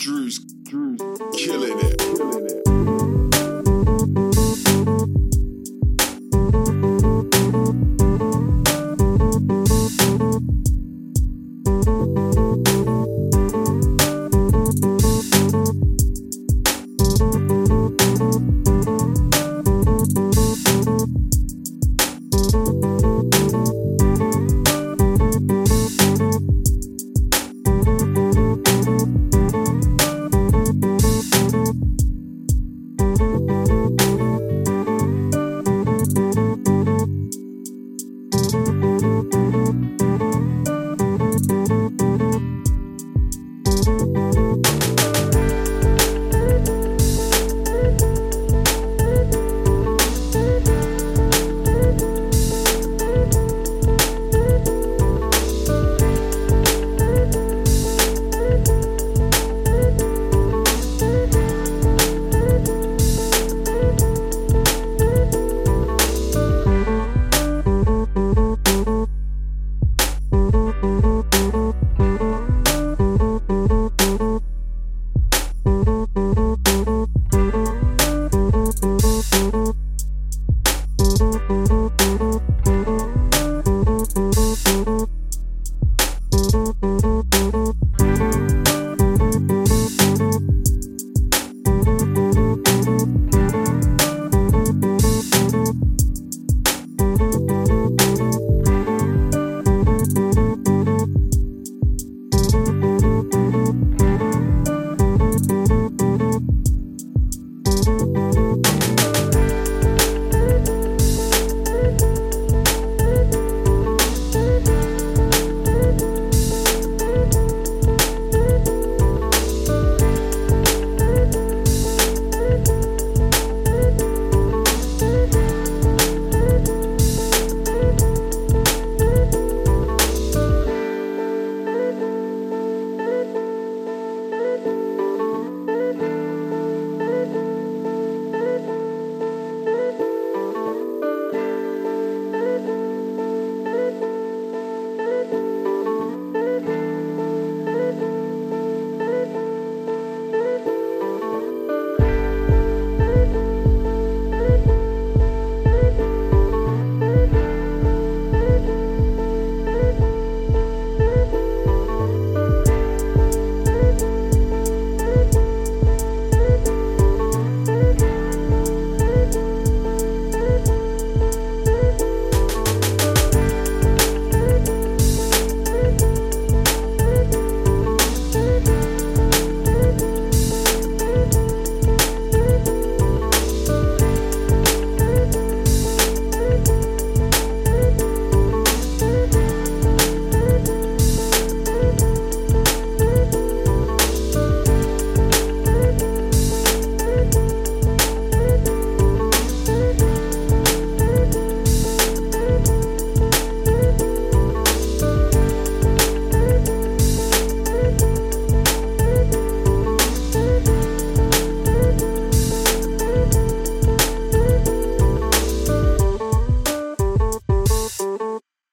Drew's, Drew's killing it.